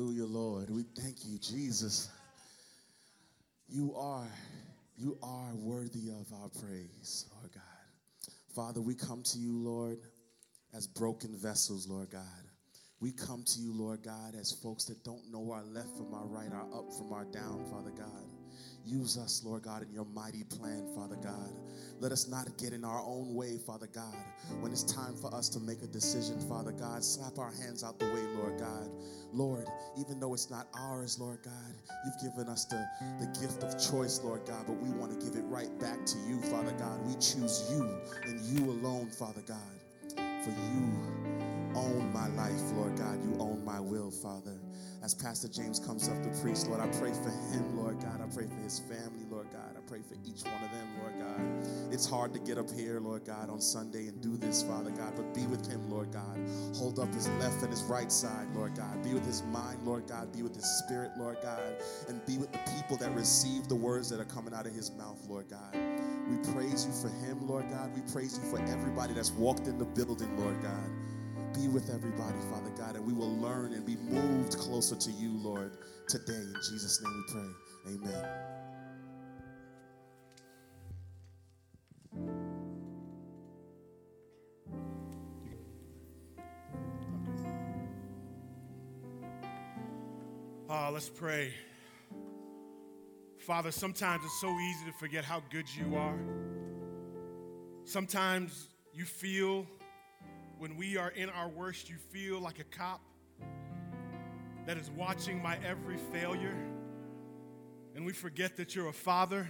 Hallelujah, Lord. We thank you, Jesus. You are, you are worthy of our praise, Lord God. Father, we come to you, Lord, as broken vessels, Lord God. We come to you, Lord God, as folks that don't know our left from our right, our up from our down, Father God. Use us, Lord God, in your mighty plan, Father God. Let us not get in our own way, Father God. When it's time for us to make a decision, Father God, slap our hands out the way, Lord God. Lord, even though it's not ours, Lord God, you've given us the, the gift of choice, Lord God, but we want to give it right back to you, Father God. We choose you and you alone, Father God. For you own my life, Lord God. You own my will, Father. As Pastor James comes up to preach, Lord, I pray for him, Lord God. I pray for his family, Lord God. I pray for each one of them, Lord God. It's hard to get up here, Lord God, on Sunday and do this, Father God, but be with him, Lord God. Hold up his left and his right side, Lord God. Be with his mind, Lord God. Be with his spirit, Lord God. And be with the people that receive the words that are coming out of his mouth, Lord God. We praise you for him, Lord God. We praise you for everybody that's walked in the building, Lord God be with everybody, Father God, and we will learn and be moved closer to you, Lord, today. In Jesus' name we pray. Amen. Uh, let's pray. Father, sometimes it's so easy to forget how good you are. Sometimes you feel when we are in our worst, you feel like a cop that is watching my every failure. And we forget that you're a father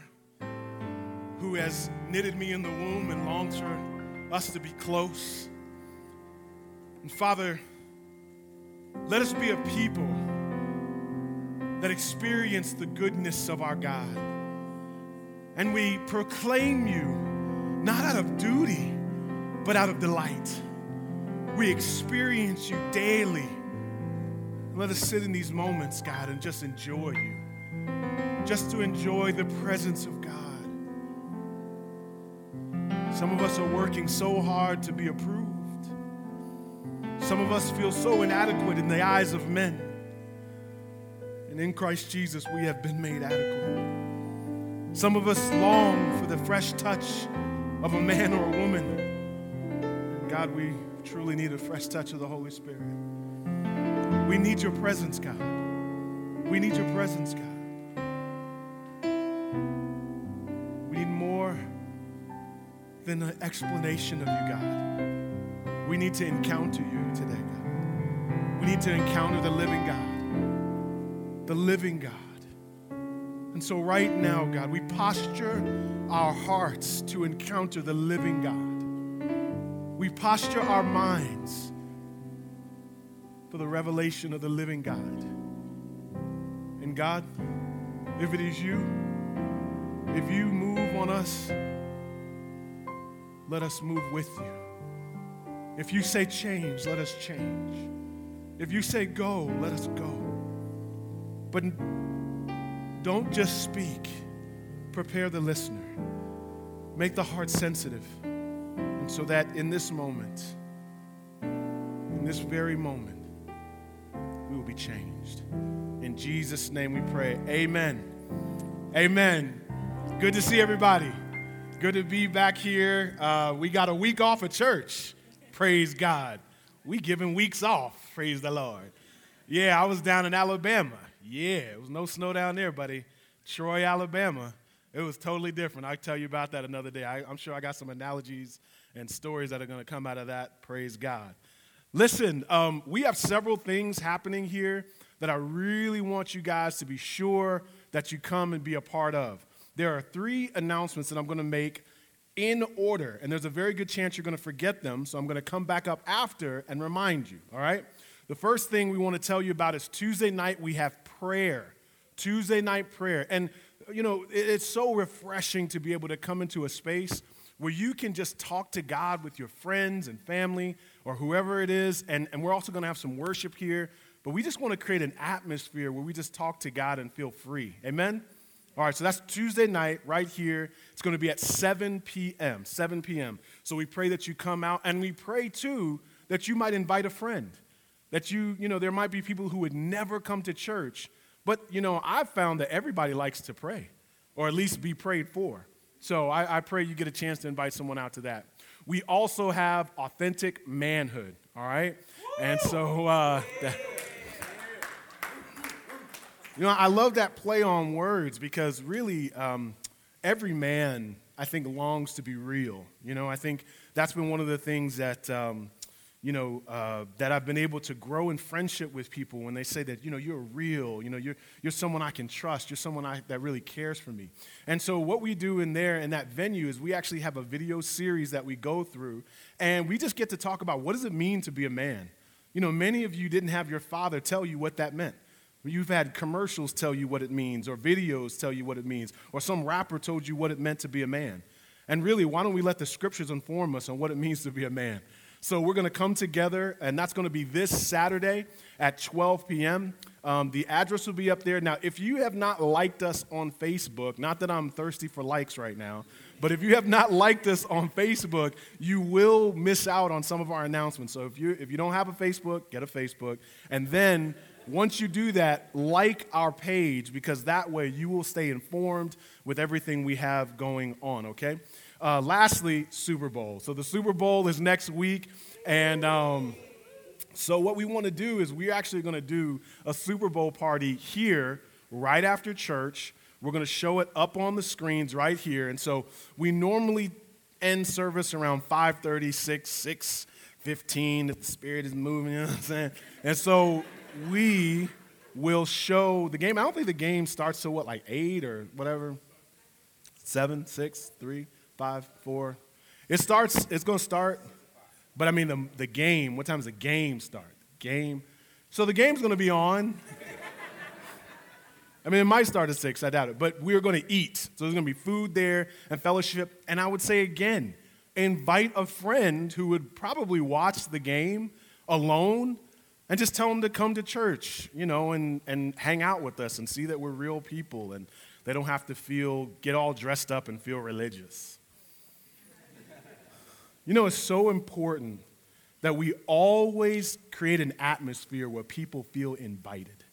who has knitted me in the womb and longs for us to be close. And Father, let us be a people that experience the goodness of our God. And we proclaim you not out of duty, but out of delight we experience you daily. Let us sit in these moments, God, and just enjoy you. Just to enjoy the presence of God. Some of us are working so hard to be approved. Some of us feel so inadequate in the eyes of men. And in Christ Jesus, we have been made adequate. Some of us long for the fresh touch of a man or a woman. God, we truly need a fresh touch of the Holy Spirit. We need your presence, God. We need your presence, God. We need more than an explanation of you, God. We need to encounter you today, God. We need to encounter the living God. The living God. And so, right now, God, we posture our hearts to encounter the living God we posture our minds for the revelation of the living God. And God, if it is you, if you move on us, let us move with you. If you say change, let us change. If you say go, let us go. But don't just speak, prepare the listener, make the heart sensitive so that in this moment, in this very moment, we will be changed. In Jesus' name we pray. Amen. Amen. Good to see everybody. Good to be back here. Uh, we got a week off of church. Praise God. We giving weeks off. Praise the Lord. Yeah, I was down in Alabama. Yeah, it was no snow down there, buddy. Troy, Alabama. It was totally different. I'll tell you about that another day. I, am sure I got some analogies and stories that are going to come out of that. Praise God. Listen, um, we have several things happening here that I really want you guys to be sure that you come and be a part of. There are three announcements that I'm going to make in order, and there's a very good chance you're going to forget them, so I'm going to come back up after and remind you, all right? The first thing we want to tell you about is Tuesday night we have prayer. Tuesday night prayer. And, you know, it's so refreshing to be able to come into a space where you can just talk to God with your friends and family or whoever it is. And, and we're also going to have some worship here. But we just want to create an atmosphere where we just talk to God and feel free. Amen? All right, so that's Tuesday night right here. It's going to be at 7 p.m. 7 p.m. So we pray that you come out, and we pray too that you might invite a friend. That you, you know, there might be people who would never come to church, but, you know, I've found that everybody likes to pray, or at least be prayed for. So I, I pray you get a chance to invite someone out to that. We also have authentic manhood, all right? And so, uh, that, you know, I love that play on words because really, um, every man, I think, longs to be real. You know, I think that's been one of the things that, um, you know, uh, that I've been able to grow in friendship with people when they say that, you know, you're real, you know, you're, you're someone I can trust, you're someone I, that really cares for me. And so, what we do in there, in that venue, is we actually have a video series that we go through, and we just get to talk about what does it mean to be a man. You know, many of you didn't have your father tell you what that meant. You've had commercials tell you what it means, or videos tell you what it means, or some rapper told you what it meant to be a man. And really, why don't we let the scriptures inform us on what it means to be a man? So we're going to come together, and that's going to be this Saturday at 12 p.m. Um, the address will be up there. Now, if you have not liked us on Facebook, not that I'm thirsty for likes right now, but if you have not liked us on Facebook, you will miss out on some of our announcements. So if you if you don't have a Facebook, get a Facebook, and then once you do that, like our page because that way you will stay informed with everything we have going on, okay? Uh, lastly, Super Bowl. So the Super Bowl is next week, and um, so what we want to do is we're actually going to do a Super Bowl party here right after church. We're going to show it up on the screens right here, and so we normally end service around 5:30, 6, 6, 15 if the spirit is moving, you know what I'm saying? And so we will show the game. I don't think the game starts till what, like eight or whatever? Seven, six, three, five, four. It starts, it's going to start, but I mean, the, the game, what time does the game start? Game. So the game's going to be on. I mean, it might start at six, I doubt it, but we're going to eat. So there's going to be food there and fellowship. And I would say again, invite a friend who would probably watch the game alone and just tell them to come to church, you know, and, and hang out with us and see that we're real people and they don't have to feel, get all dressed up and feel religious. You know, it's so important that we always create an atmosphere where people feel invited.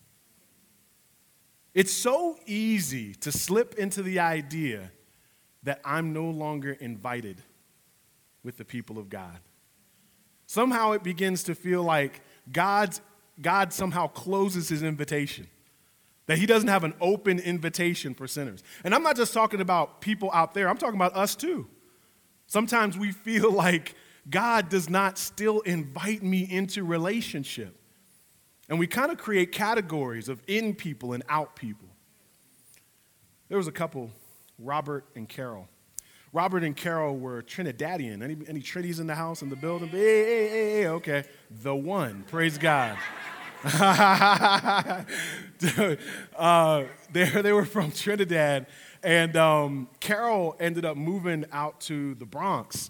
It's so easy to slip into the idea that I'm no longer invited with the people of God. Somehow it begins to feel like God's, God somehow closes his invitation. That he doesn't have an open invitation for sinners. And I'm not just talking about people out there, I'm talking about us too. Sometimes we feel like God does not still invite me into relationship. And we kind of create categories of in people and out people. There was a couple, Robert and Carol. Robert and Carol were Trinidadian. Any, any Trinities in the house, in the building? Hey, hey, hey, hey, okay. The one. Praise God. uh, they, they were from Trinidad. And um, Carol ended up moving out to the Bronx.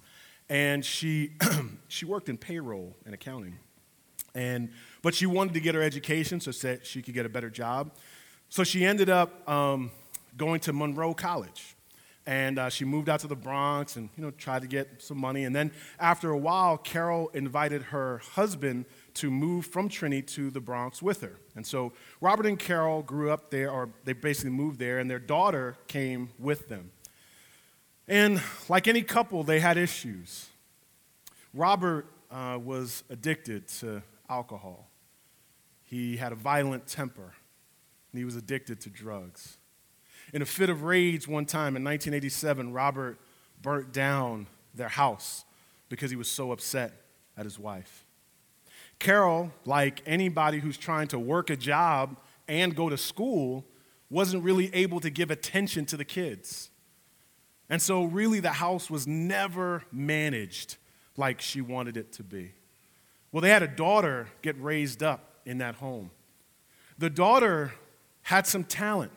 And she, she worked in payroll and accounting. And, but she wanted to get her education so that she could get a better job. So she ended up um, going to Monroe College and uh, she moved out to the Bronx and you know tried to get some money. And then after a while, Carol invited her husband to move from Trinity to the Bronx with her. And so Robert and Carol grew up there, or they basically moved there, and their daughter came with them. And like any couple, they had issues. Robert uh, was addicted to alcohol. He had a violent temper, and he was addicted to drugs. In a fit of rage one time in 1987, Robert burnt down their house because he was so upset at his wife. Carol, like anybody who's trying to work a job and go to school, wasn't really able to give attention to the kids. And so, really, the house was never managed like she wanted it to be. Well, they had a daughter get raised up in that home. The daughter had some talent.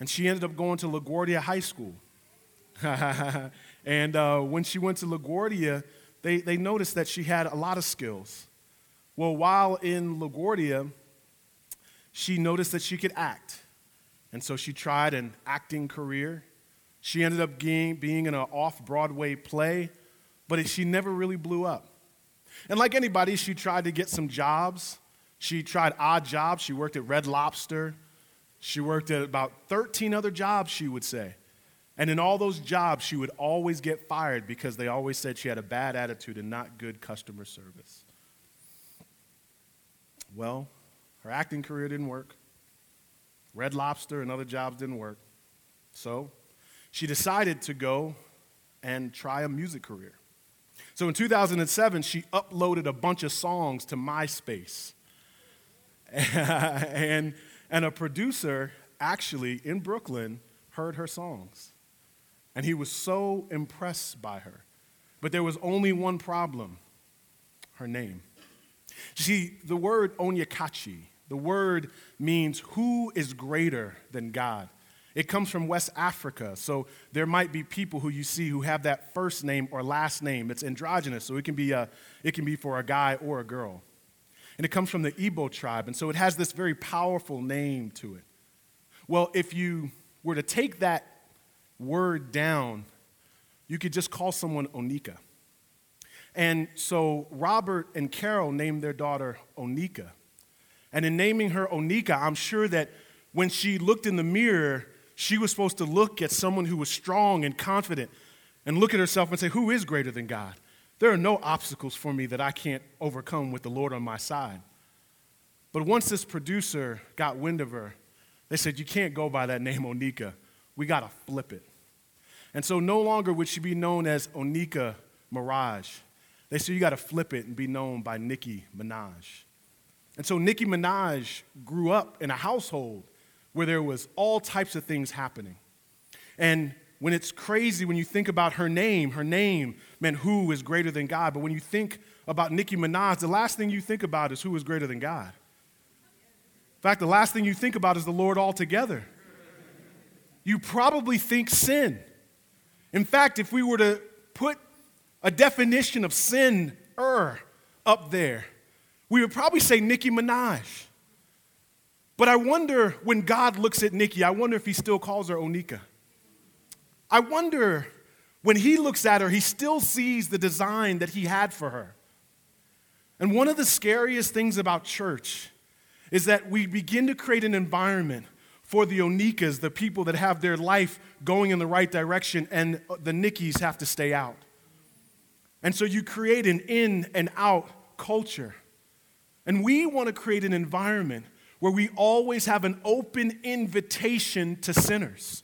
And she ended up going to LaGuardia High School. and uh, when she went to LaGuardia, they, they noticed that she had a lot of skills. Well, while in LaGuardia, she noticed that she could act. And so she tried an acting career. She ended up being, in an off Broadway play, but she never really blew up. And like anybody, she tried to get some jobs, She tried odd jobs. She worked at Red Lobster. She worked at about 13 other jobs, she would say. And in all those jobs, she would always get fired because they always said she had a bad attitude and not good customer service. Well, her acting career didn't work. Red Lobster and other jobs didn't work. So she decided to go and try a music career. So in 2007, she uploaded a bunch of songs to MySpace. and, and a producer actually in Brooklyn heard her songs. And he was so impressed by her. But there was only one problem her name. See, the word Onyekachi, the word means who is greater than God. It comes from West Africa, so there might be people who you see who have that first name or last name. It's androgynous, so it can be, a, it can be for a guy or a girl. And it comes from the Igbo tribe, and so it has this very powerful name to it. Well, if you were to take that word down, you could just call someone Onika. And so Robert and Carol named their daughter Onika. And in naming her Onika, I'm sure that when she looked in the mirror, she was supposed to look at someone who was strong and confident and look at herself and say, Who is greater than God? There are no obstacles for me that I can't overcome with the Lord on my side. But once this producer got wind of her, they said, You can't go by that name, Onika. We got to flip it. And so no longer would she be known as Onika Maraj. They said, You got to flip it and be known by Nicki Minaj. And so Nicki Minaj grew up in a household where there was all types of things happening. And when it's crazy when you think about her name, her name meant who is greater than God. But when you think about Nicki Minaj, the last thing you think about is who is greater than God. In fact, the last thing you think about is the Lord altogether. You probably think sin. In fact, if we were to put a definition of sin er up there, we would probably say Nicki Minaj. But I wonder when God looks at Nicki, I wonder if he still calls her Onika. I wonder when he looks at her, he still sees the design that he had for her. And one of the scariest things about church is that we begin to create an environment for the Onikas, the people that have their life going in the right direction, and the Nickis have to stay out. And so you create an in and out culture. And we want to create an environment where we always have an open invitation to sinners.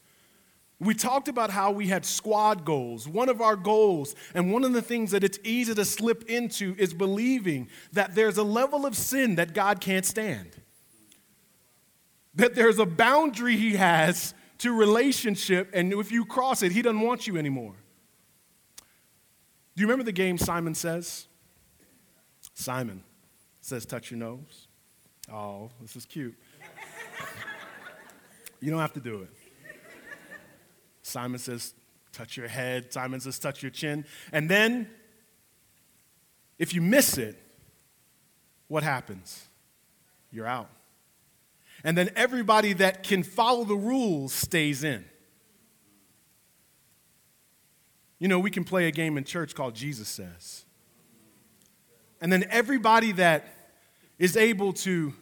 We talked about how we had squad goals. One of our goals, and one of the things that it's easy to slip into, is believing that there's a level of sin that God can't stand. That there's a boundary He has to relationship, and if you cross it, He doesn't want you anymore. Do you remember the game Simon Says? Simon says, touch your nose. Oh, this is cute. you don't have to do it. Simon says, touch your head. Simon says, touch your chin. And then, if you miss it, what happens? You're out. And then everybody that can follow the rules stays in. You know, we can play a game in church called Jesus Says. And then everybody that is able to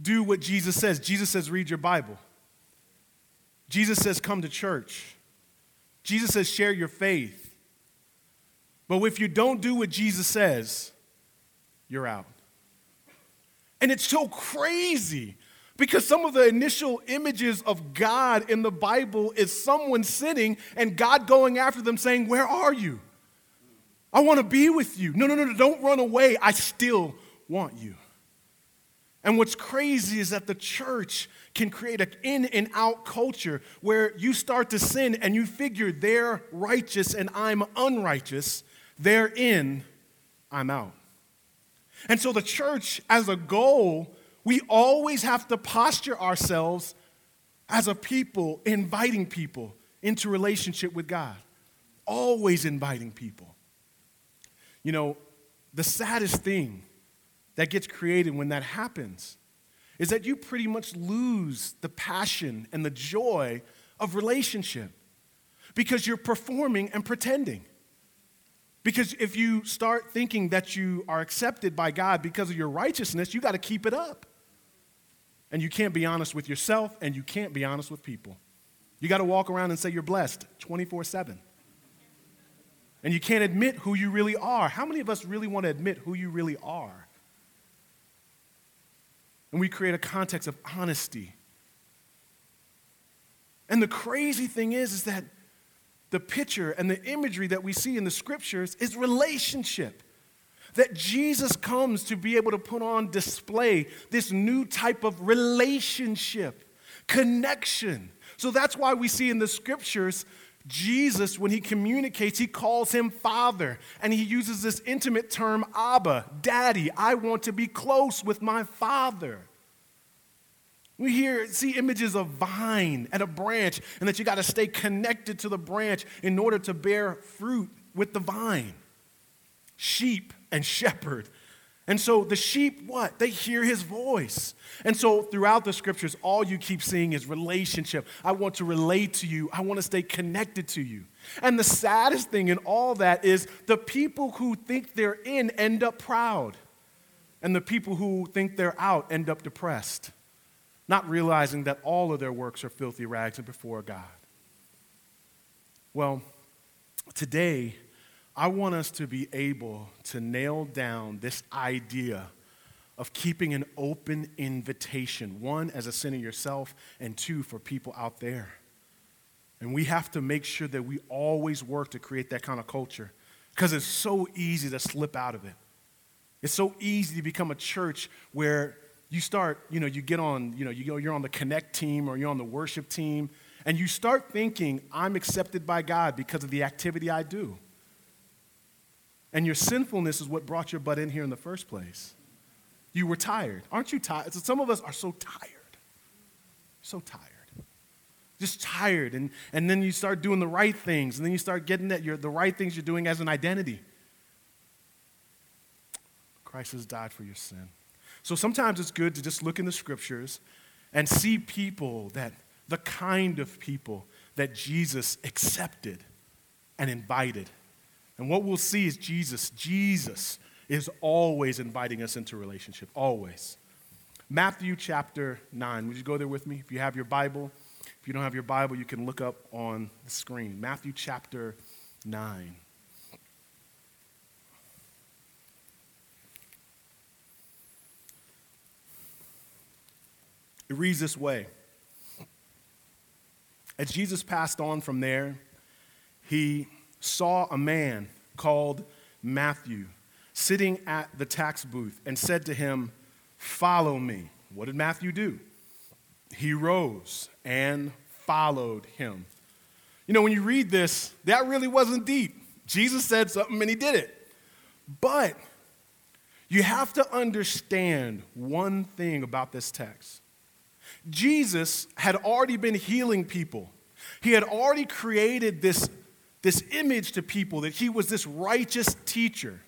do what Jesus says. Jesus says, read your Bible. Jesus says, come to church. Jesus says, share your faith. But if you don't do what Jesus says, you're out. And it's so crazy because some of the initial images of God in the Bible is someone sitting and God going after them saying, Where are you? I want to be with you. No, no, no, don't run away. I still want you. And what's crazy is that the church can create an in and out culture where you start to sin and you figure they're righteous and I'm unrighteous. They're in, I'm out. And so the church, as a goal, we always have to posture ourselves as a people inviting people into relationship with God. Always inviting people. You know, the saddest thing that gets created when that happens is that you pretty much lose the passion and the joy of relationship because you're performing and pretending. Because if you start thinking that you are accepted by God because of your righteousness, you got to keep it up. And you can't be honest with yourself and you can't be honest with people. You got to walk around and say you're blessed 24 7. And you can't admit who you really are. How many of us really want to admit who you really are? And we create a context of honesty. And the crazy thing is, is that the picture and the imagery that we see in the scriptures is relationship. That Jesus comes to be able to put on display this new type of relationship, connection. So that's why we see in the scriptures Jesus, when he communicates, he calls him Father. And he uses this intimate term, Abba, Daddy. I want to be close with my Father. We hear, see images of vine and a branch, and that you got to stay connected to the branch in order to bear fruit with the vine. Sheep and shepherd. And so the sheep, what? They hear his voice. And so throughout the scriptures, all you keep seeing is relationship. I want to relate to you, I want to stay connected to you. And the saddest thing in all that is the people who think they're in end up proud, and the people who think they're out end up depressed not realizing that all of their works are filthy rags before God. Well, today, I want us to be able to nail down this idea of keeping an open invitation one, as a sinner yourself, and two, for people out there. And we have to make sure that we always work to create that kind of culture because it's so easy to slip out of it. It's so easy to become a church where you start, you know, you get on, you know, you go, you're on the connect team or you're on the worship team, and you start thinking, I'm accepted by God because of the activity I do. And your sinfulness is what brought your butt in here in the first place. You were tired. Aren't you tired? So some of us are so tired. So tired. Just tired. And, and then you start doing the right things, and then you start getting that you're, the right things you're doing as an identity. Christ has died for your sin. So sometimes it's good to just look in the scriptures and see people that, the kind of people that Jesus accepted and invited. And what we'll see is Jesus, Jesus is always inviting us into relationship, always. Matthew chapter 9. Would you go there with me? If you have your Bible, if you don't have your Bible, you can look up on the screen. Matthew chapter 9. It reads this way As Jesus passed on from there, he saw a man called Matthew sitting at the tax booth and said to him, Follow me. What did Matthew do? He rose and followed him. You know, when you read this, that really wasn't deep. Jesus said something and he did it. But you have to understand one thing about this text Jesus had already been healing people. He had already created this, this image to people that he was this righteous teacher.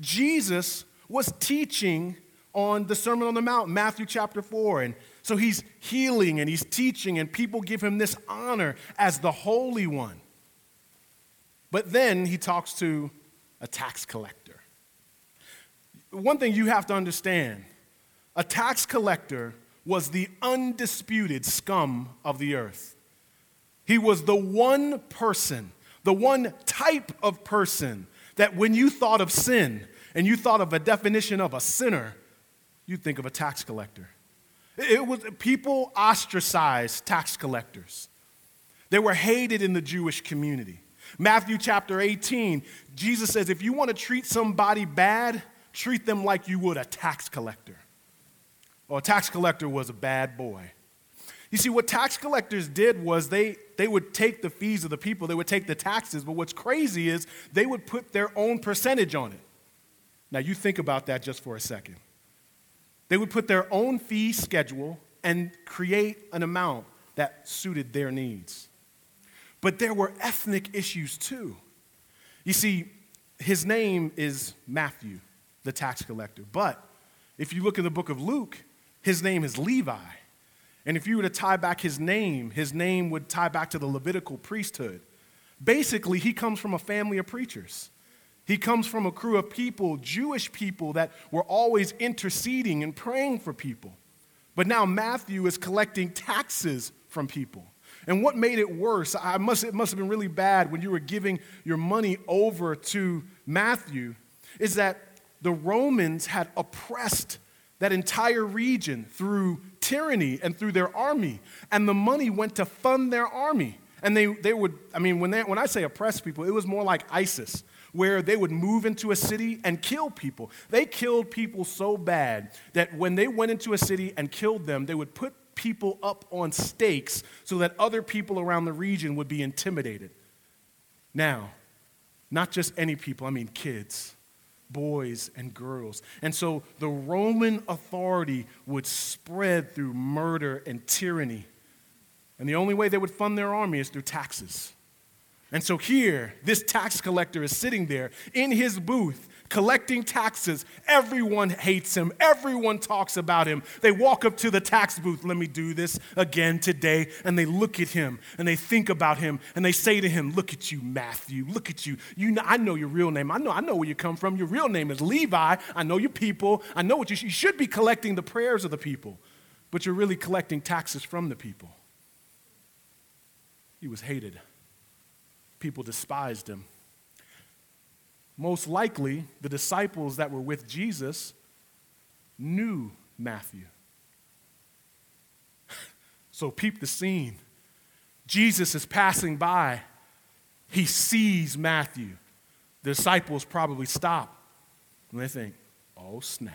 Jesus was teaching on the Sermon on the Mount, Matthew chapter 4. And so he's healing and he's teaching, and people give him this honor as the Holy One. But then he talks to a tax collector. One thing you have to understand a tax collector was the undisputed scum of the earth. He was the one person, the one type of person that when you thought of sin and you thought of a definition of a sinner, you think of a tax collector. It was people ostracized tax collectors. They were hated in the Jewish community. Matthew chapter 18, Jesus says, if you want to treat somebody bad, treat them like you would a tax collector or a tax collector was a bad boy. You see, what tax collectors did was they, they would take the fees of the people, they would take the taxes, but what's crazy is they would put their own percentage on it. Now, you think about that just for a second. They would put their own fee schedule and create an amount that suited their needs. But there were ethnic issues too. You see, his name is Matthew, the tax collector. But if you look in the book of Luke, his name is Levi. And if you were to tie back his name, his name would tie back to the Levitical priesthood. Basically, he comes from a family of preachers. He comes from a crew of people, Jewish people, that were always interceding and praying for people. But now Matthew is collecting taxes from people. And what made it worse, I must, it must have been really bad when you were giving your money over to Matthew, is that the Romans had oppressed that entire region through tyranny and through their army. And the money went to fund their army. And they, they would, I mean, when, they, when I say oppress people, it was more like ISIS, where they would move into a city and kill people. They killed people so bad that when they went into a city and killed them, they would put people up on stakes so that other people around the region would be intimidated. Now, not just any people, I mean kids, boys, and girls. And so the Roman authority would spread through murder and tyranny. And the only way they would fund their army is through taxes. And so here, this tax collector is sitting there in his booth collecting taxes. Everyone hates him. Everyone talks about him. They walk up to the tax booth, let me do this again today, and they look at him and they think about him and they say to him, Look at you, Matthew. Look at you. You know, I know your real name. I know, I know where you come from. Your real name is Levi. I know your people. I know what you, you should be collecting the prayers of the people, but you're really collecting taxes from the people. He was hated. People despised him. Most likely, the disciples that were with Jesus knew Matthew. so, peep the scene. Jesus is passing by. He sees Matthew. The disciples probably stop and they think, oh, snap.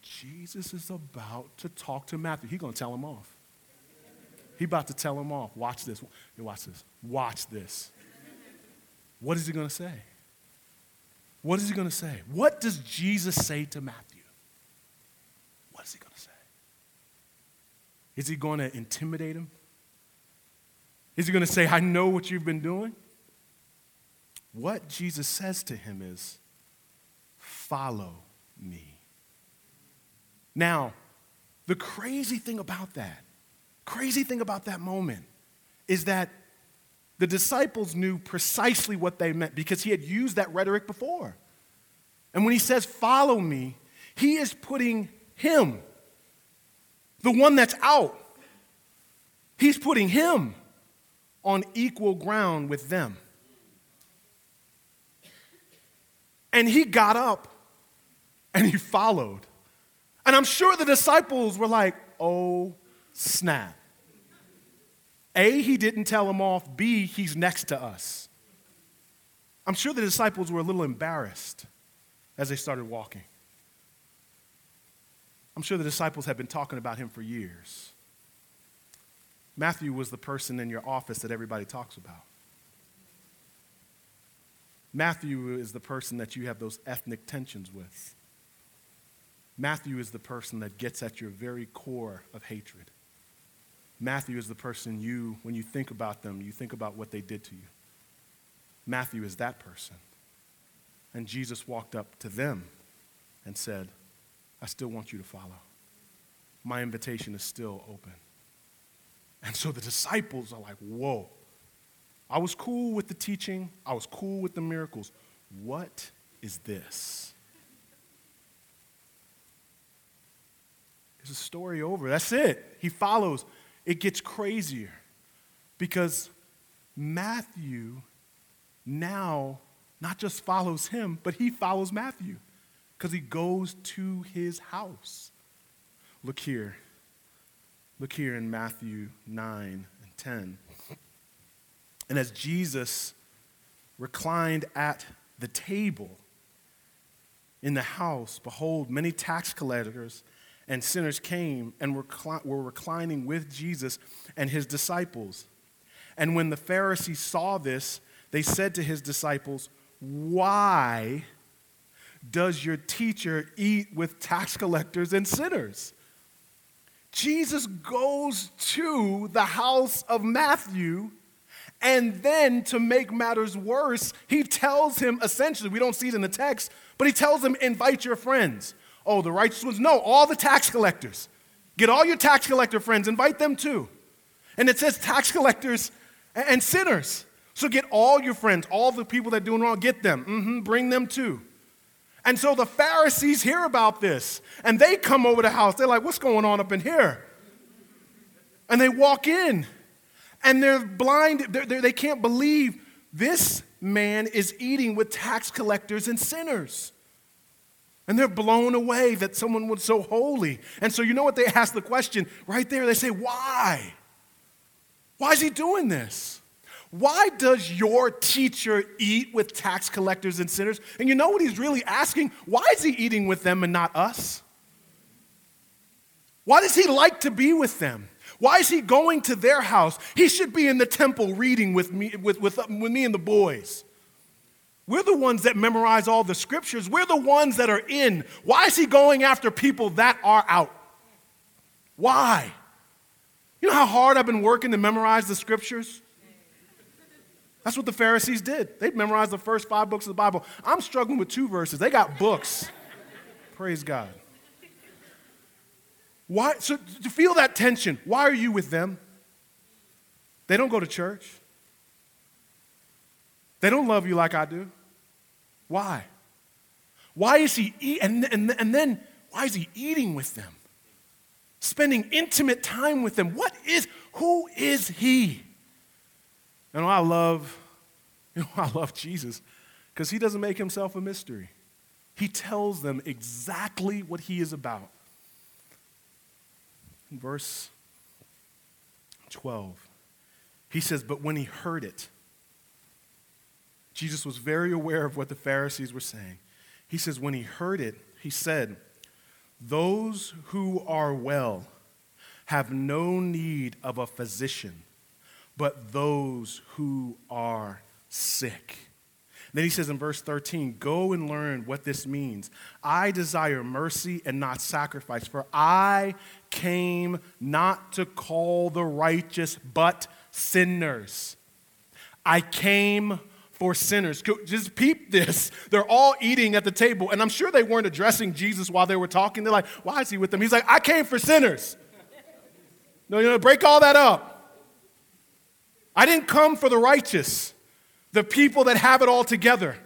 Jesus is about to talk to Matthew. He's going to tell him off. He's about to tell him off. Watch this. Watch this. Watch this. What is he going to say? What is he going to say? What does Jesus say to Matthew? What is he going to say? Is he going to intimidate him? Is he going to say, I know what you've been doing? What Jesus says to him is, Follow me. Now, the crazy thing about that, crazy thing about that moment is that the disciples knew precisely what they meant because he had used that rhetoric before. And when he says, Follow me, he is putting him, the one that's out, he's putting him on equal ground with them. And he got up and he followed. And I'm sure the disciples were like, Oh, snap. A, he didn't tell him off. B, he's next to us. I'm sure the disciples were a little embarrassed as they started walking. I'm sure the disciples had been talking about him for years. Matthew was the person in your office that everybody talks about. Matthew is the person that you have those ethnic tensions with. Matthew is the person that gets at your very core of hatred. Matthew is the person you, when you think about them, you think about what they did to you. Matthew is that person. And Jesus walked up to them and said, I still want you to follow. My invitation is still open. And so the disciples are like, whoa. I was cool with the teaching, I was cool with the miracles. What is this? Is the story over? That's it. He follows it gets crazier because Matthew now not just follows him, but he follows Matthew because he goes to his house. Look here. Look here in Matthew 9 and 10. And as Jesus reclined at the table in the house, behold, many tax collectors and sinners came and were, were reclining with Jesus and his disciples. And when the Pharisees saw this, they said to his disciples, Why does your teacher eat with tax collectors and sinners? Jesus goes to the house of Matthew, and then to make matters worse, he tells him essentially, we don't see it in the text, but he tells him, Invite your friends. Oh, the righteous ones? No, all the tax collectors. Get all your tax collector friends, invite them too. And it says tax collectors and sinners. So get all your friends, all the people that are doing wrong, get them. Mm-hmm, bring them too. And so the Pharisees hear about this and they come over the house. They're like, what's going on up in here? And they walk in and they're blind. They're, they're, they can not believe this man is eating with tax collectors and sinners. And they're blown away that someone was so holy. And so, you know what? They ask the question right there. They say, Why? Why is he doing this? Why does your teacher eat with tax collectors and sinners? And you know what he's really asking? Why is he eating with them and not us? Why does he like to be with them? Why is he going to their house? He should be in the temple reading with me, with, with, with me and the boys. We're the ones that memorize all the scriptures. We're the ones that are in. Why is he going after people that are out? Why? You know how hard I've been working to memorize the scriptures? That's what the Pharisees did. They memorized the first five books of the Bible. I'm struggling with two verses. They got books. Praise God. Why? So to feel that tension, why are you with them? They don't go to church. They don't love you like I do. Why? Why is he eat, and, and, and then why is he eating with them? Spending intimate time with them. What is, who is he? You know, I love, you know, I love Jesus because he doesn't make himself a mystery. He tells them exactly what he is about in verse 12. He says, But when he heard it, Jesus was very aware of what the Pharisees were saying. He says, When he heard it, he said, Those who are well have no need of a physician, but those who are sick. Then he says in verse 13, Go and learn what this means. I desire mercy and not sacrifice, for I came not to call the righteous, but sinners. I came for sinners. Just peep this. They're all eating at the table, and I'm sure they weren't addressing Jesus while they were talking. They're like, Why is he with them? He's like, I came for sinners. No, you know, break all that up. I didn't come for the righteous the people that have it all together.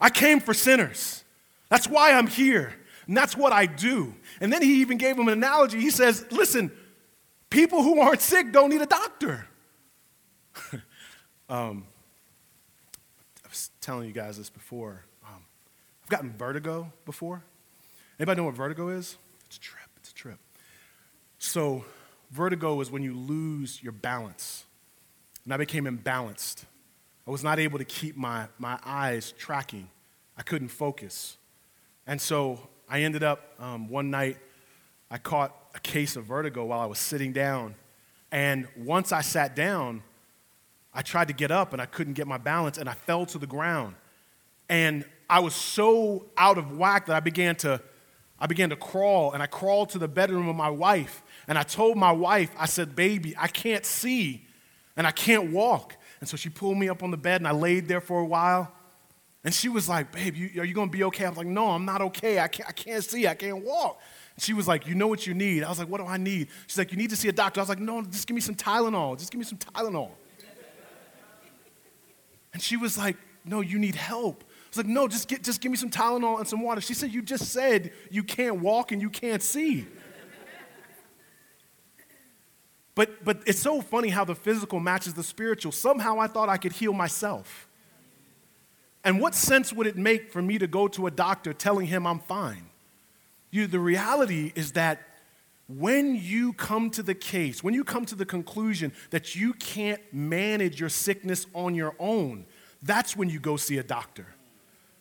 I came for sinners. That's why I'm here. And that's what I do. And then he even gave him an analogy. He says, Listen, people who aren't sick don't need a doctor. um, telling you guys this before. Um, I've gotten vertigo before. Anybody know what vertigo is? It's a trip. It's a trip. So, vertigo is when you lose your balance. And I became imbalanced. I was not able to keep my, my eyes tracking. I couldn't focus. And so I ended up um, one night, I caught a case of vertigo while I was sitting down. And once I sat down, I tried to get up and I couldn't get my balance and I fell to the ground. And I was so out of whack that I began to I began to crawl and I crawled to the bedroom of my wife and I told my wife, I said, "Baby, I can't see and I can't walk." And so she pulled me up on the bed and I laid there for a while. And she was like, Babe, you, are you going to be okay? I was like, No, I'm not okay. I can't, I can't see. I can't walk. And she was like, You know what you need? I was like, What do I need? She's like, You need to see a doctor. I was like, No, just give me some Tylenol. Just give me some Tylenol. And she was like, No, you need help. I was like, No, just, get, just give me some Tylenol and some water. She said, You just said you can't walk and you can't see. But, but it's so funny how the physical matches the spiritual. Somehow I thought I could heal myself. And what sense would it make for me to go to a doctor telling him I'm fine? You, the reality is that when you come to the case, when you come to the conclusion that you can't manage your sickness on your own, that's when you go see a doctor.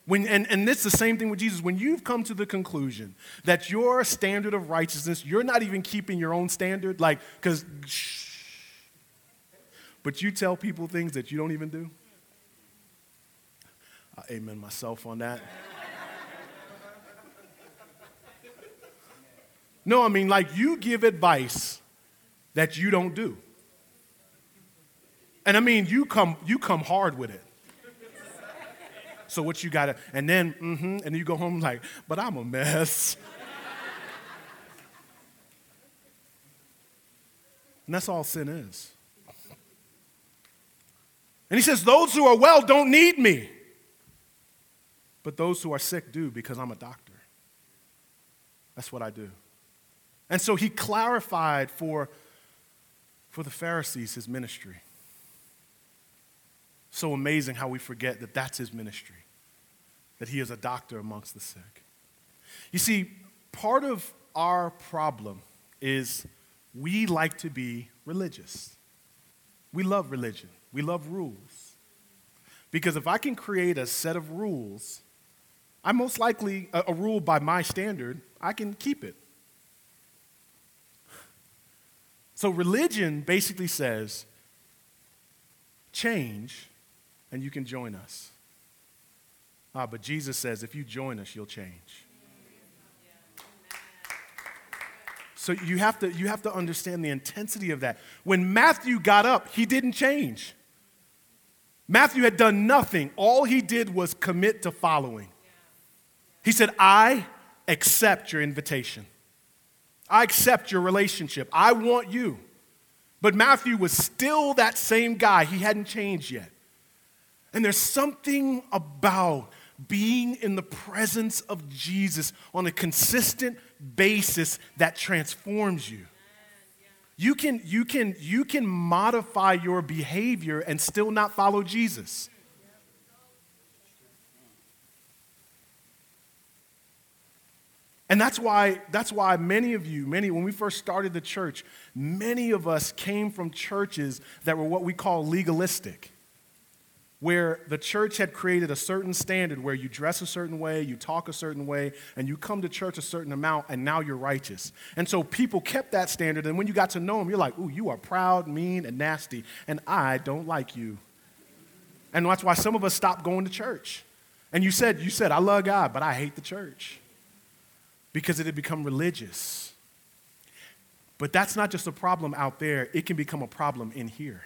When, and, and it's the same thing with Jesus. When you've come to the conclusion that your standard of righteousness, you're not even keeping your own standard, like, because, but you tell people things that you don't even do. I amen myself on that. No, I mean, like, you give advice that you don't do. And I mean, you come, you come hard with it. So what you gotta, and then, mm-hmm, and then you go home like, but I'm a mess. and that's all sin is. And he says, Those who are well don't need me, but those who are sick do because I'm a doctor. That's what I do. And so he clarified for, for the Pharisees his ministry. So amazing how we forget that that's his ministry, that he is a doctor amongst the sick. You see, part of our problem is we like to be religious. We love religion, we love rules. Because if I can create a set of rules, I most likely, a, a rule by my standard, I can keep it. So religion basically says change and you can join us. Ah, but Jesus says if you join us, you'll change. So you have to you have to understand the intensity of that. When Matthew got up, he didn't change. Matthew had done nothing. All he did was commit to following. He said, "I accept your invitation. I accept your relationship. I want you." But Matthew was still that same guy. He hadn't changed yet. And there's something about being in the presence of Jesus on a consistent basis that transforms you. You can, you, can, you can modify your behavior and still not follow Jesus. And that's why, that's why many of you, many, when we first started the church, many of us came from churches that were what we call legalistic where the church had created a certain standard where you dress a certain way, you talk a certain way, and you come to church a certain amount, and now you're righteous. And so people kept that standard, and when you got to know them, you're like, ooh, you are proud, mean, and nasty, and I don't like you. And that's why some of us stopped going to church. And you said, you said, I love God, but I hate the church because it had become religious. But that's not just a problem out there, it can become a problem in here.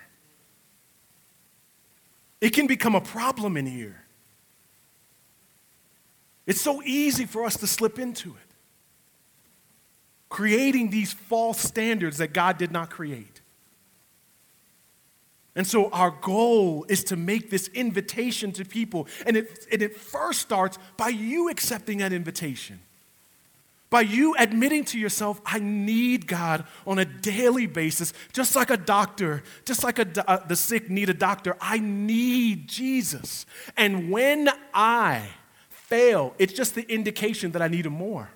It can become a problem in here. It's so easy for us to slip into it, creating these false standards that God did not create. And so, our goal is to make this invitation to people. And it, and it first starts by you accepting that invitation. By you admitting to yourself, I need God on a daily basis, just like a doctor, just like a, uh, the sick need a doctor. I need Jesus. And when I fail, it's just the indication that I need Him more.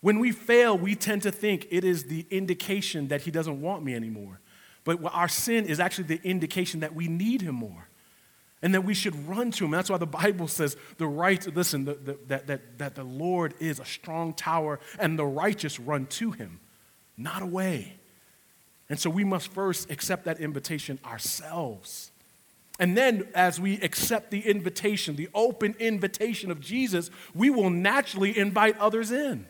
When we fail, we tend to think it is the indication that He doesn't want me anymore. But our sin is actually the indication that we need Him more and that we should run to him. That's why the Bible says the right, listen, the, the, that, that, that the Lord is a strong tower and the righteous run to him, not away. And so we must first accept that invitation ourselves. And then, as we accept the invitation, the open invitation of Jesus, we will naturally invite others in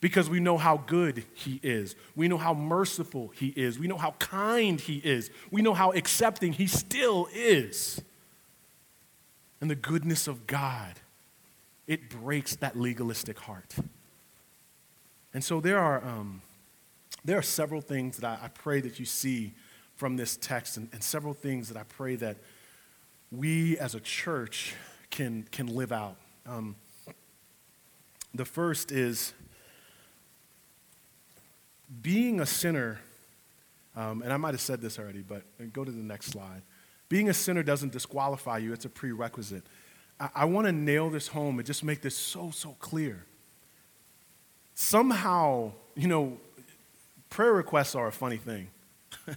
because we know how good He is. We know how merciful He is. We know how kind He is. We know how accepting He still is. And the goodness of God, it breaks that legalistic heart. And so there are, um, there are several things that I, I, pray that you see from this text, and, and several things that I pray that we as a church can, can live out. Um, the first is being a sinner, um, and I might have said this already, but go to the next slide. Being a sinner doesn't disqualify you, it's a prerequisite. I, I want to nail this home and just make this so, so clear. Somehow, you know, prayer requests are a funny thing.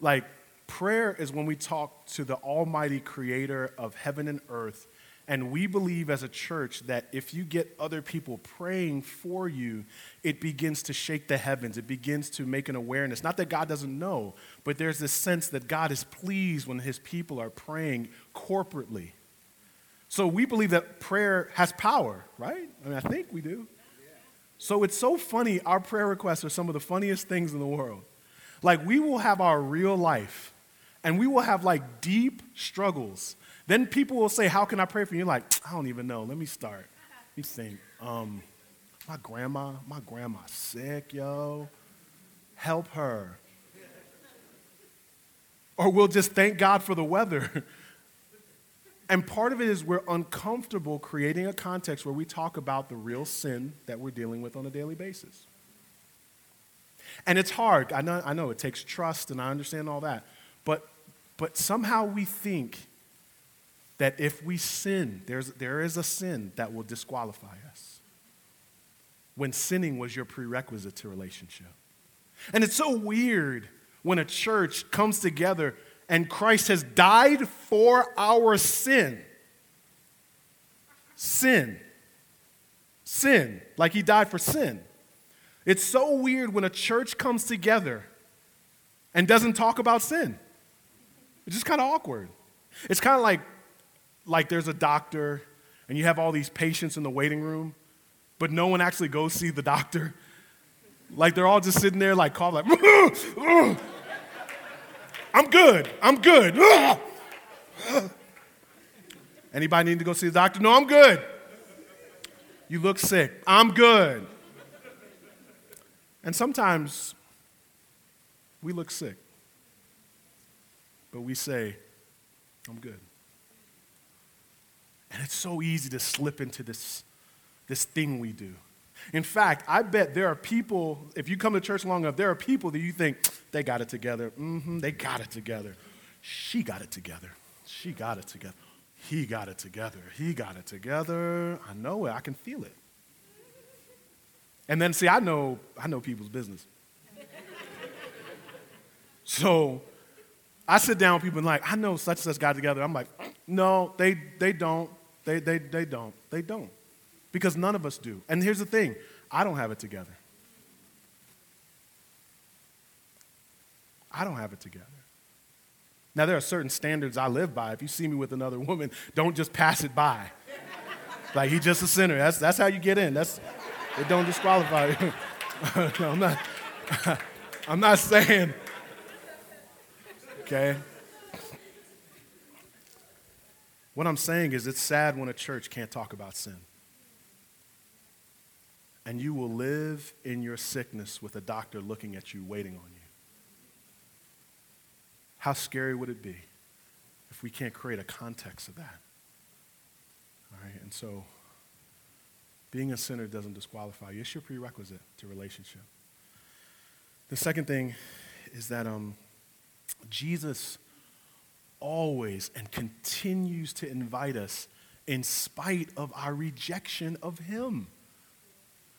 like, prayer is when we talk to the Almighty Creator of heaven and earth and we believe as a church that if you get other people praying for you, it begins to shake the heavens. It begins to make an awareness. Not that God doesn't know, but there's this sense that God is pleased when his people are praying corporately. So we believe that prayer has power, right? I mean, I think we do. So it's so funny. Our prayer requests are some of the funniest things in the world. Like, we will have our real life, and we will have like deep struggles then people will say, How can I pray for you? You're like, I don't even know. Let me start. You think, um, my grandma, my grandma's sick, yo. Help her. or we'll just thank God for the weather. and part of it is we're uncomfortable creating a context where we talk about the real sin that we're dealing with on a daily basis. And it's hard. I know, I know it takes trust, and I understand all that. But, but somehow we think that if we sin, there's, there is a sin that will disqualify us. When sinning was your prerequisite to relationship. And it's so weird when a church comes together and Christ has died for our sin. Sin. Sin. Like he died for sin. It's so weird when a church comes together and doesn't talk about sin. It's just kind of awkward. It's kind of like, like there's a doctor and you have all these patients in the waiting room, but no one actually goes see the doctor. Like they're all just sitting there like called like, I'm good, I'm good. Anybody need to go see the doctor? No, I'm good. You look sick. I'm good. And sometimes we look sick, but we say, I'm good. And it's so easy to slip into this, this thing we do. In fact, I bet there are people, if you come to church long enough, there are people that you think, they got it together. Mm-hmm, they got it together. She got it together. She got it together. He got it together. He got it together. I know it. I can feel it. And then, see, I know, I know people's business. so I sit down with people and like, I know such and such got together. I'm like, no, they, they don't. They, they, they don't. They don't. Because none of us do. And here's the thing I don't have it together. I don't have it together. Now, there are certain standards I live by. If you see me with another woman, don't just pass it by. like, he's just a sinner. That's, that's how you get in. That's, it don't disqualify you. no, I'm not. I'm not saying. Okay. What I'm saying is, it's sad when a church can't talk about sin. And you will live in your sickness with a doctor looking at you, waiting on you. How scary would it be if we can't create a context of that? All right, and so being a sinner doesn't disqualify you. It's your prerequisite to relationship. The second thing is that um, Jesus always and continues to invite us in spite of our rejection of him.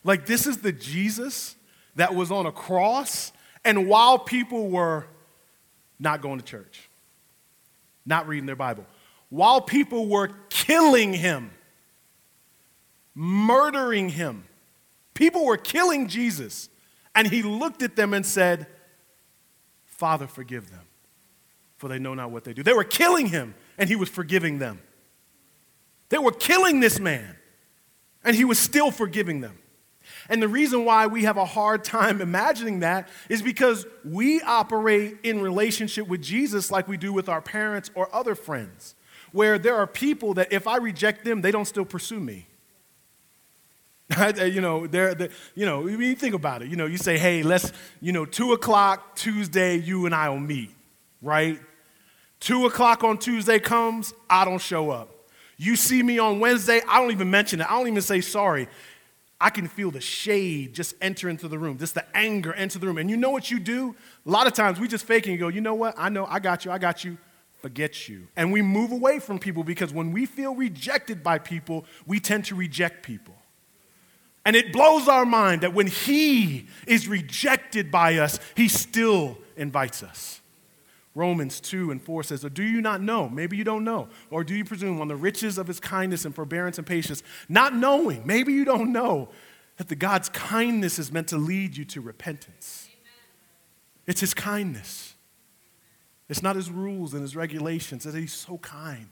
Like, this is the Jesus that was on a cross, and while people were not going to church, not reading their Bible, while people were killing him, murdering him. People were killing Jesus. And he looked at them and said, Father, forgive them, for they know not what they do. They were killing him, and he was forgiving them. They were killing this man, and he was still forgiving them. And the reason why we have a hard time imagining that is because we operate in relationship with Jesus like we do with our parents or other friends, where there are people that if I reject them, they don't still pursue me. you know, they're, they're, you know, when you think about it, you know, you say, hey, let's, you know, two o'clock Tuesday, you and I will meet, right? Two o'clock on Tuesday comes, I don't show up. You see me on Wednesday, I don't even mention it. I don't even say sorry. I can feel the shade just enter into the room, just the anger enter the room. And you know what you do? A lot of times we just fake and go, you know what? I know, I got you, I got you. Forget you. And we move away from people because when we feel rejected by people, we tend to reject people. And it blows our mind that when He is rejected by us, He still invites us. Romans 2 and 4 says, Or do you not know? Maybe you don't know. Or do you presume on the riches of His kindness and forbearance and patience, not knowing, maybe you don't know, that the God's kindness is meant to lead you to repentance? Amen. It's His kindness. It's not His rules and His regulations, that He's so kind.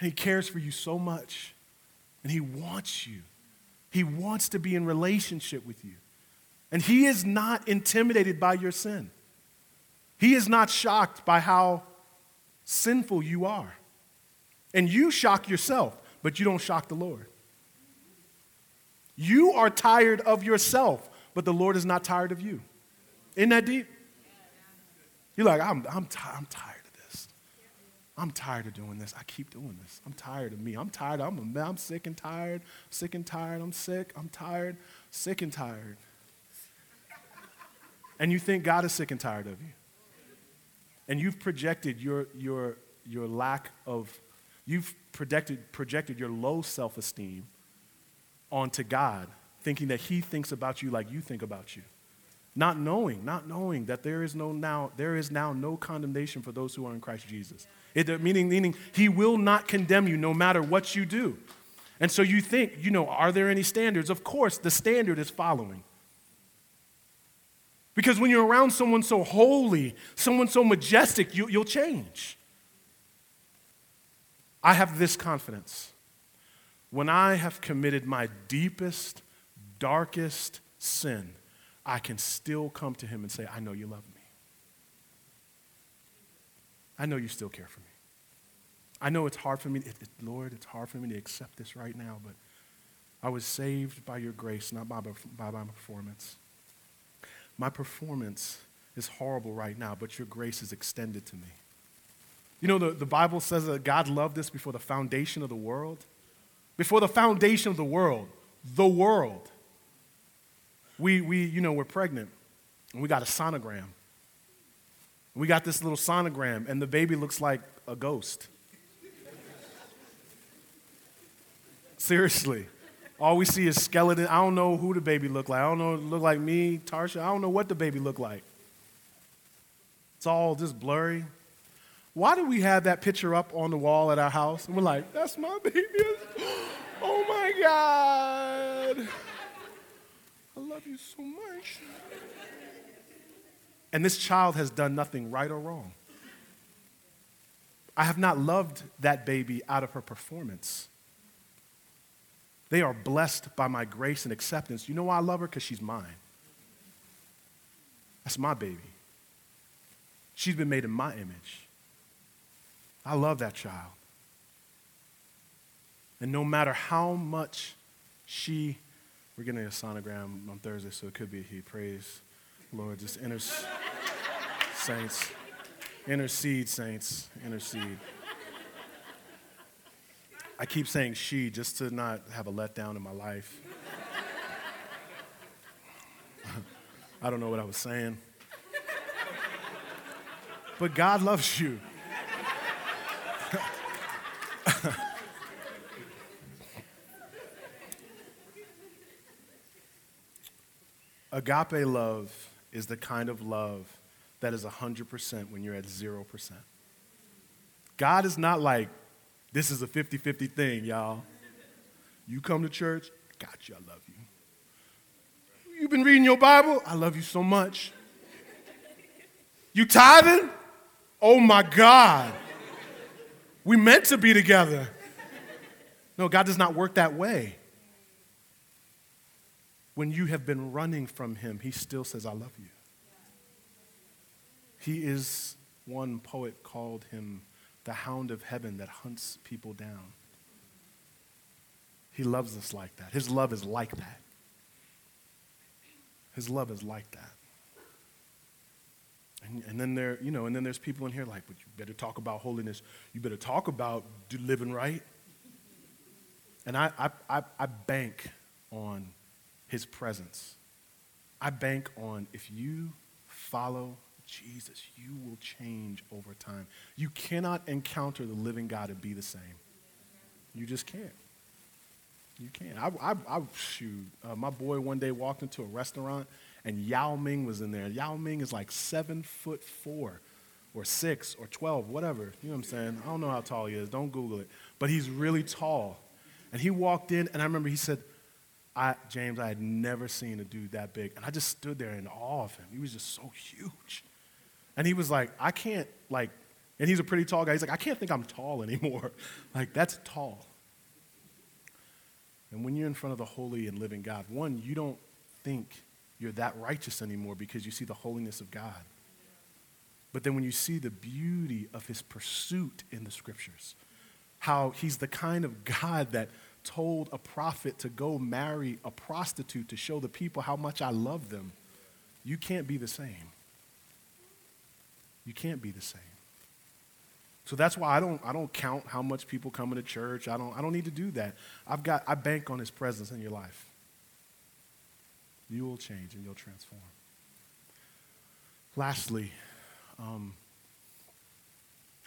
And He cares for you so much. And He wants you he wants to be in relationship with you. And He is not intimidated by your sin. He is not shocked by how sinful you are. And you shock yourself, but you don't shock the Lord. You are tired of yourself, but the Lord is not tired of you. Isn't that deep? You're like, I'm, I'm, t- I'm tired of this. I'm tired of doing this. I keep doing this. I'm tired of me. I'm tired. I'm, I'm sick and tired. Sick and tired. I'm sick. I'm tired. Sick and tired. And you think God is sick and tired of you. And you've projected your, your, your lack of, you've projected, projected your low self esteem onto God, thinking that He thinks about you like you think about you. Not knowing, not knowing that there is no now, there is now no condemnation for those who are in Christ Jesus. It, meaning, meaning he will not condemn you no matter what you do. And so you think, you know, are there any standards? Of course, the standard is following. Because when you're around someone so holy, someone so majestic, you, you'll change. I have this confidence. When I have committed my deepest, darkest sin, I can still come to him and say, I know you love me. I know you still care for me. I know it's hard for me, it, it, Lord, it's hard for me to accept this right now, but I was saved by your grace, not by, by my performance. My performance is horrible right now, but your grace is extended to me. You know, the, the Bible says that God loved us before the foundation of the world. Before the foundation of the world, the world. We, we you know, we're pregnant and we got a sonogram. We got this little sonogram, and the baby looks like a ghost. Seriously. All we see is skeleton. I don't know who the baby looked like. I don't know, look like me, Tarsha. I don't know what the baby looked like. It's all just blurry. Why do we have that picture up on the wall at our house? And we're like, that's my baby. Oh my God. I love you so much. And this child has done nothing right or wrong. I have not loved that baby out of her performance. They are blessed by my grace and acceptance. You know why I love her? Because she's mine. That's my baby. She's been made in my image. I love that child. And no matter how much she, we're getting a sonogram on Thursday, so it could be he. Praise Lord. Just inter- saints. Intercede, saints. Intercede. I keep saying she just to not have a letdown in my life. I don't know what I was saying. But God loves you. Agape love is the kind of love that is 100% when you're at 0%. God is not like, this is a 50 50 thing, y'all. You come to church, got you, I love you. You've been reading your Bible, I love you so much. You tithing? Oh my God. We meant to be together. No, God does not work that way. When you have been running from Him, He still says, I love you. He is, one poet called him the hound of heaven that hunts people down. He loves us like that. His love is like that. His love is like that. And, and, then there, you know, and then there's people in here like, but you better talk about holiness. You better talk about living right. And I, I, I, I bank on his presence. I bank on if you follow Jesus, you will change over time. You cannot encounter the living God and be the same. You just can't. You can't. I, I, I shoot. Uh, my boy one day walked into a restaurant and Yao Ming was in there. Yao Ming is like seven foot four or six or 12, whatever. You know what I'm saying? I don't know how tall he is. Don't Google it. But he's really tall. And he walked in, and I remember he said, I, James, I had never seen a dude that big. And I just stood there in awe of him. He was just so huge. And he was like, I can't, like, and he's a pretty tall guy. He's like, I can't think I'm tall anymore. like, that's tall. And when you're in front of the holy and living God, one, you don't think you're that righteous anymore because you see the holiness of God. But then when you see the beauty of his pursuit in the scriptures, how he's the kind of God that told a prophet to go marry a prostitute to show the people how much I love them, you can't be the same. You can't be the same. So that's why I don't, I don't count how much people come into church. I don't, I don't need to do that. I've got, I bank on his presence in your life. You will change and you'll transform. Lastly, um,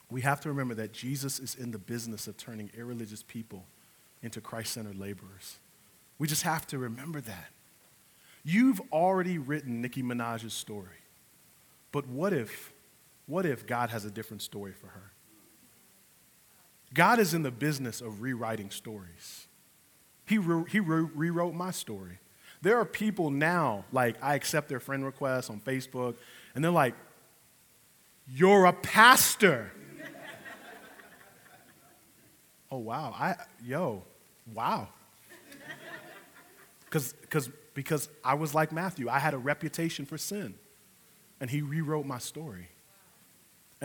we have to remember that Jesus is in the business of turning irreligious people into Christ centered laborers. We just have to remember that. You've already written Nicki Minaj's story. But what if, what if God has a different story for her? God is in the business of rewriting stories. He, re- he re- rewrote my story. There are people now, like, I accept their friend requests on Facebook, and they're like, You're a pastor. oh, wow. I, yo, wow. Cause, cause, because I was like Matthew, I had a reputation for sin, and he rewrote my story.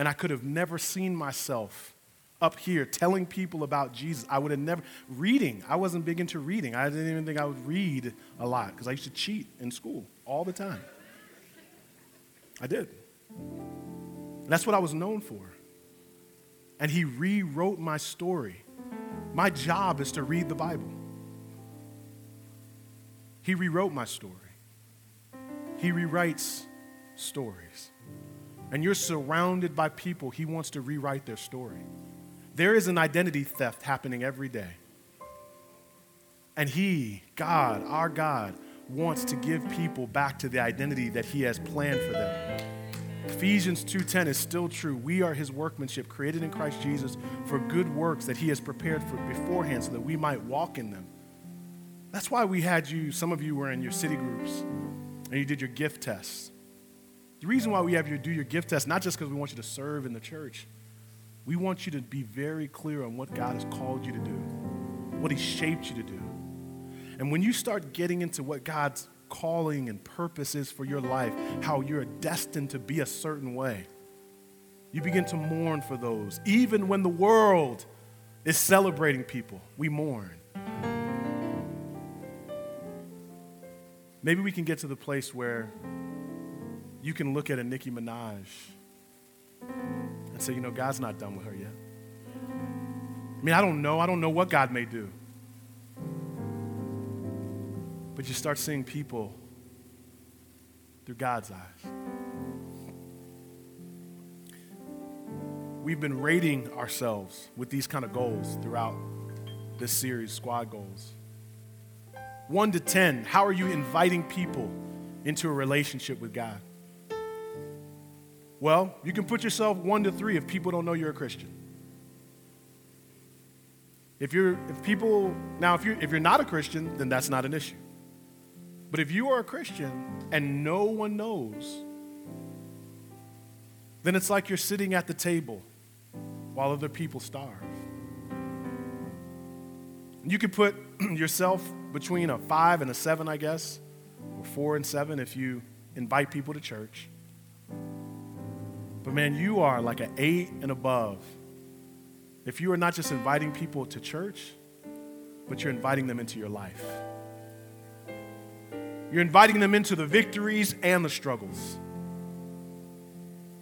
And I could have never seen myself up here telling people about Jesus. I would have never, reading, I wasn't big into reading. I didn't even think I would read a lot because I used to cheat in school all the time. I did. That's what I was known for. And he rewrote my story. My job is to read the Bible. He rewrote my story. He rewrites stories. And you're surrounded by people he wants to rewrite their story. There is an identity theft happening every day. And He, God, our God, wants to give people back to the identity that He has planned for them. Ephesians 2:10 is still true. We are his workmanship created in Christ Jesus for good works that he has prepared for beforehand so that we might walk in them. That's why we had you some of you were in your city groups and you did your gift tests. The reason why we have you do your gift test not just because we want you to serve in the church, we want you to be very clear on what God has called you to do, what He shaped you to do. And when you start getting into what God's calling and purpose is for your life, how you're destined to be a certain way, you begin to mourn for those. Even when the world is celebrating people, we mourn. Maybe we can get to the place where you can look at a Nicki Minaj and say, you know, God's not done with her yet. I mean, I don't know. I don't know what God may do. But you start seeing people through God's eyes. We've been rating ourselves with these kind of goals throughout this series, Squad Goals. One to 10, how are you inviting people into a relationship with God? Well, you can put yourself one to three if people don't know you're a Christian. If you're, if people, now if you're, if you're not a Christian, then that's not an issue. But if you are a Christian and no one knows, then it's like you're sitting at the table while other people starve. You could put yourself between a five and a seven, I guess, or four and seven if you invite people to church. But man, you are like an eight and above. If you are not just inviting people to church, but you're inviting them into your life. You're inviting them into the victories and the struggles.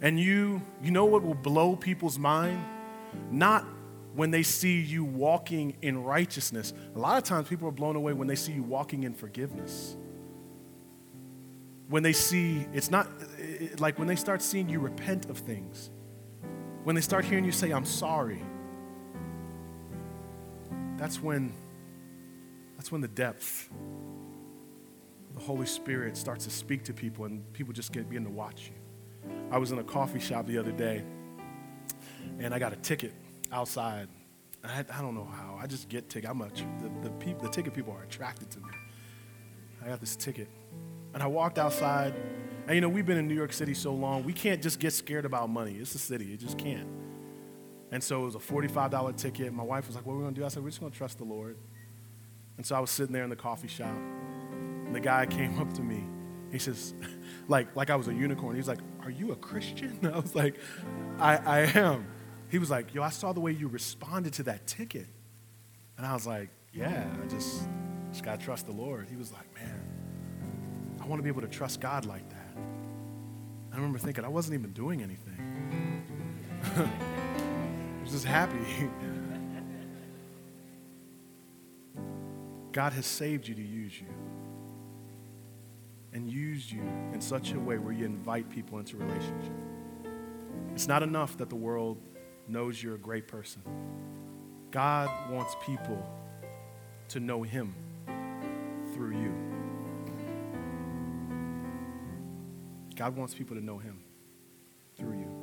And you, you know what will blow people's mind? Not when they see you walking in righteousness. A lot of times people are blown away when they see you walking in forgiveness when they see, it's not like when they start seeing you repent of things, when they start hearing you say, I'm sorry, that's when, that's when the depth, the Holy Spirit starts to speak to people and people just get, begin to watch you. I was in a coffee shop the other day and I got a ticket outside. I, I don't know how. I just get ticket. I'm a, the, the, peop, the ticket people are attracted to me. I got this ticket and I walked outside. And you know, we've been in New York City so long, we can't just get scared about money. It's a city, it just can't. And so it was a $45 ticket. My wife was like, What are we gonna do? I said, We're just gonna trust the Lord. And so I was sitting there in the coffee shop, and the guy came up to me. He says, like, like I was a unicorn. He's like, Are you a Christian? I was like, I, I am. He was like, Yo, I saw the way you responded to that ticket. And I was like, Yeah, I just, just gotta trust the Lord. He was like, Man, I want to be able to trust God like that. I remember thinking, I wasn't even doing anything. I was just happy. God has saved you to use you and used you in such a way where you invite people into relationship. It's not enough that the world knows you're a great person. God wants people to know Him through you. God wants people to know Him through you.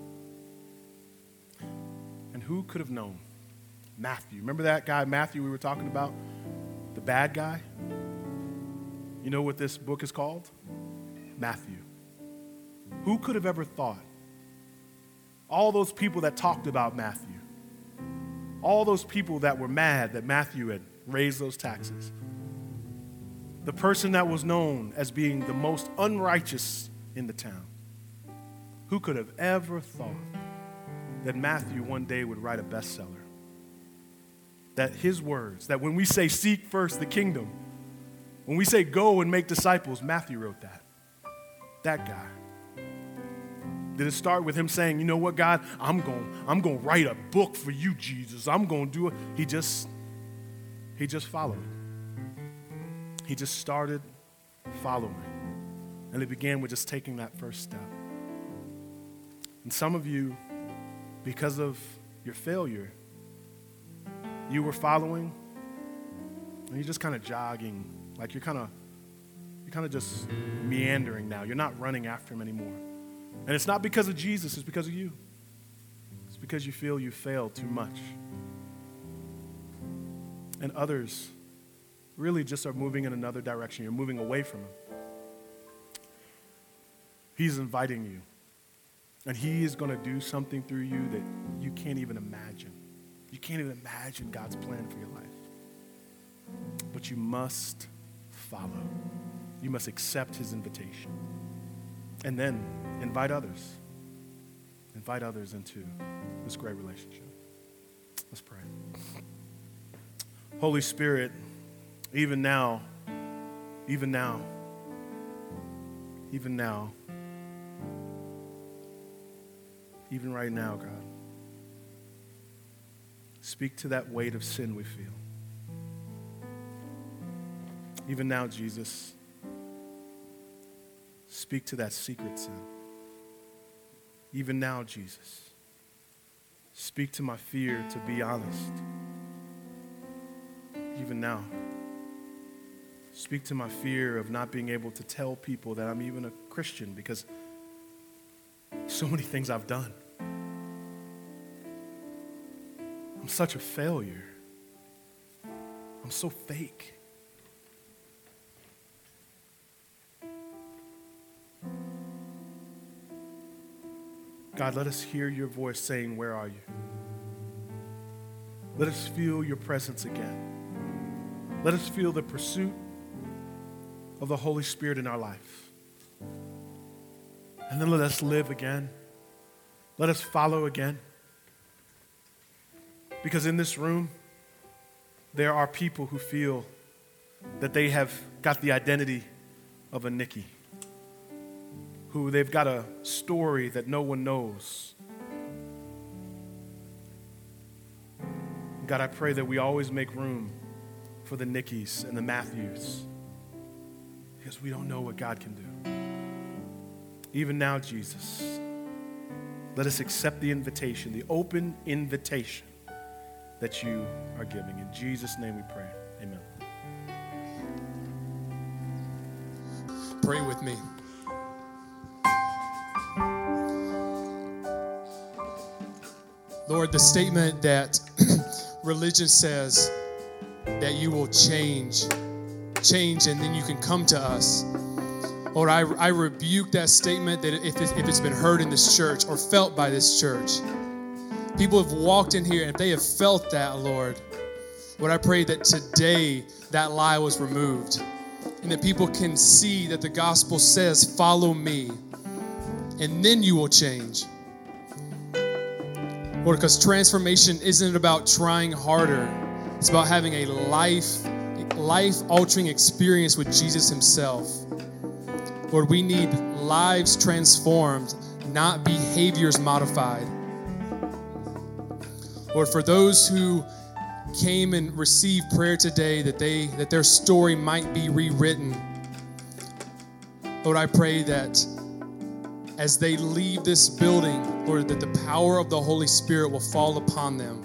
And who could have known? Matthew. Remember that guy, Matthew, we were talking about? The bad guy? You know what this book is called? Matthew. Who could have ever thought? All those people that talked about Matthew, all those people that were mad that Matthew had raised those taxes, the person that was known as being the most unrighteous in the town. Who could have ever thought that Matthew one day would write a bestseller? That his words, that when we say seek first the kingdom, when we say go and make disciples, Matthew wrote that. That guy. Did it start with him saying, you know what, God, I'm going, I'm going to write a book for you, Jesus. I'm going to do it. He just, he just followed. He just started following. And it began with just taking that first step. And some of you, because of your failure, you were following and you're just kind of jogging, like you're kind of you're kind of just meandering now. You're not running after him anymore. And it's not because of Jesus, it's because of you. It's because you feel you failed too much. And others really just are moving in another direction. You're moving away from him. He's inviting you. And he is going to do something through you that you can't even imagine. You can't even imagine God's plan for your life. But you must follow. You must accept his invitation. And then invite others. Invite others into this great relationship. Let's pray. Holy Spirit, even now, even now, even now, even right now, God, speak to that weight of sin we feel. Even now, Jesus, speak to that secret sin. Even now, Jesus, speak to my fear to be honest. Even now, speak to my fear of not being able to tell people that I'm even a Christian because so many things I've done. I'm such a failure. I'm so fake. God, let us hear your voice saying, Where are you? Let us feel your presence again. Let us feel the pursuit of the Holy Spirit in our life. And then let us live again. Let us follow again. Because in this room, there are people who feel that they have got the identity of a Nicki who they've got a story that no one knows. God, I pray that we always make room for the Nickis and the Matthews because we don't know what God can do. Even now, Jesus, let us accept the invitation, the open invitation that you are giving. In Jesus' name we pray. Amen. Pray with me. Lord, the statement that religion says that you will change, change, and then you can come to us. Lord, I, I rebuke that statement that if, it, if it's been heard in this church or felt by this church, people have walked in here and if they have felt that, Lord, Lord, I pray that today that lie was removed and that people can see that the gospel says, Follow me, and then you will change. Lord, because transformation isn't about trying harder, it's about having a life, life altering experience with Jesus Himself. Lord, we need lives transformed, not behaviors modified. Lord, for those who came and received prayer today that they that their story might be rewritten. Lord, I pray that as they leave this building, Lord, that the power of the Holy Spirit will fall upon them.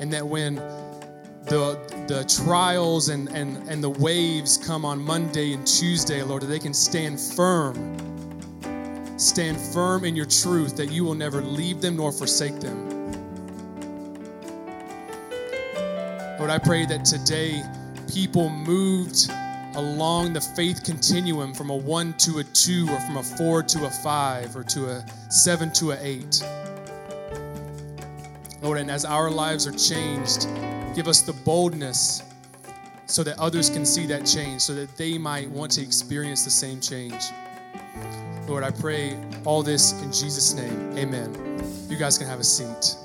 And that when the the trials and, and, and the waves come on Monday and Tuesday, Lord, that they can stand firm. Stand firm in your truth that you will never leave them nor forsake them. Lord, I pray that today people moved along the faith continuum from a one to a two, or from a four to a five, or to a seven to a eight. Lord, and as our lives are changed, give us the boldness so that others can see that change, so that they might want to experience the same change. Lord, I pray all this in Jesus' name. Amen. You guys can have a seat.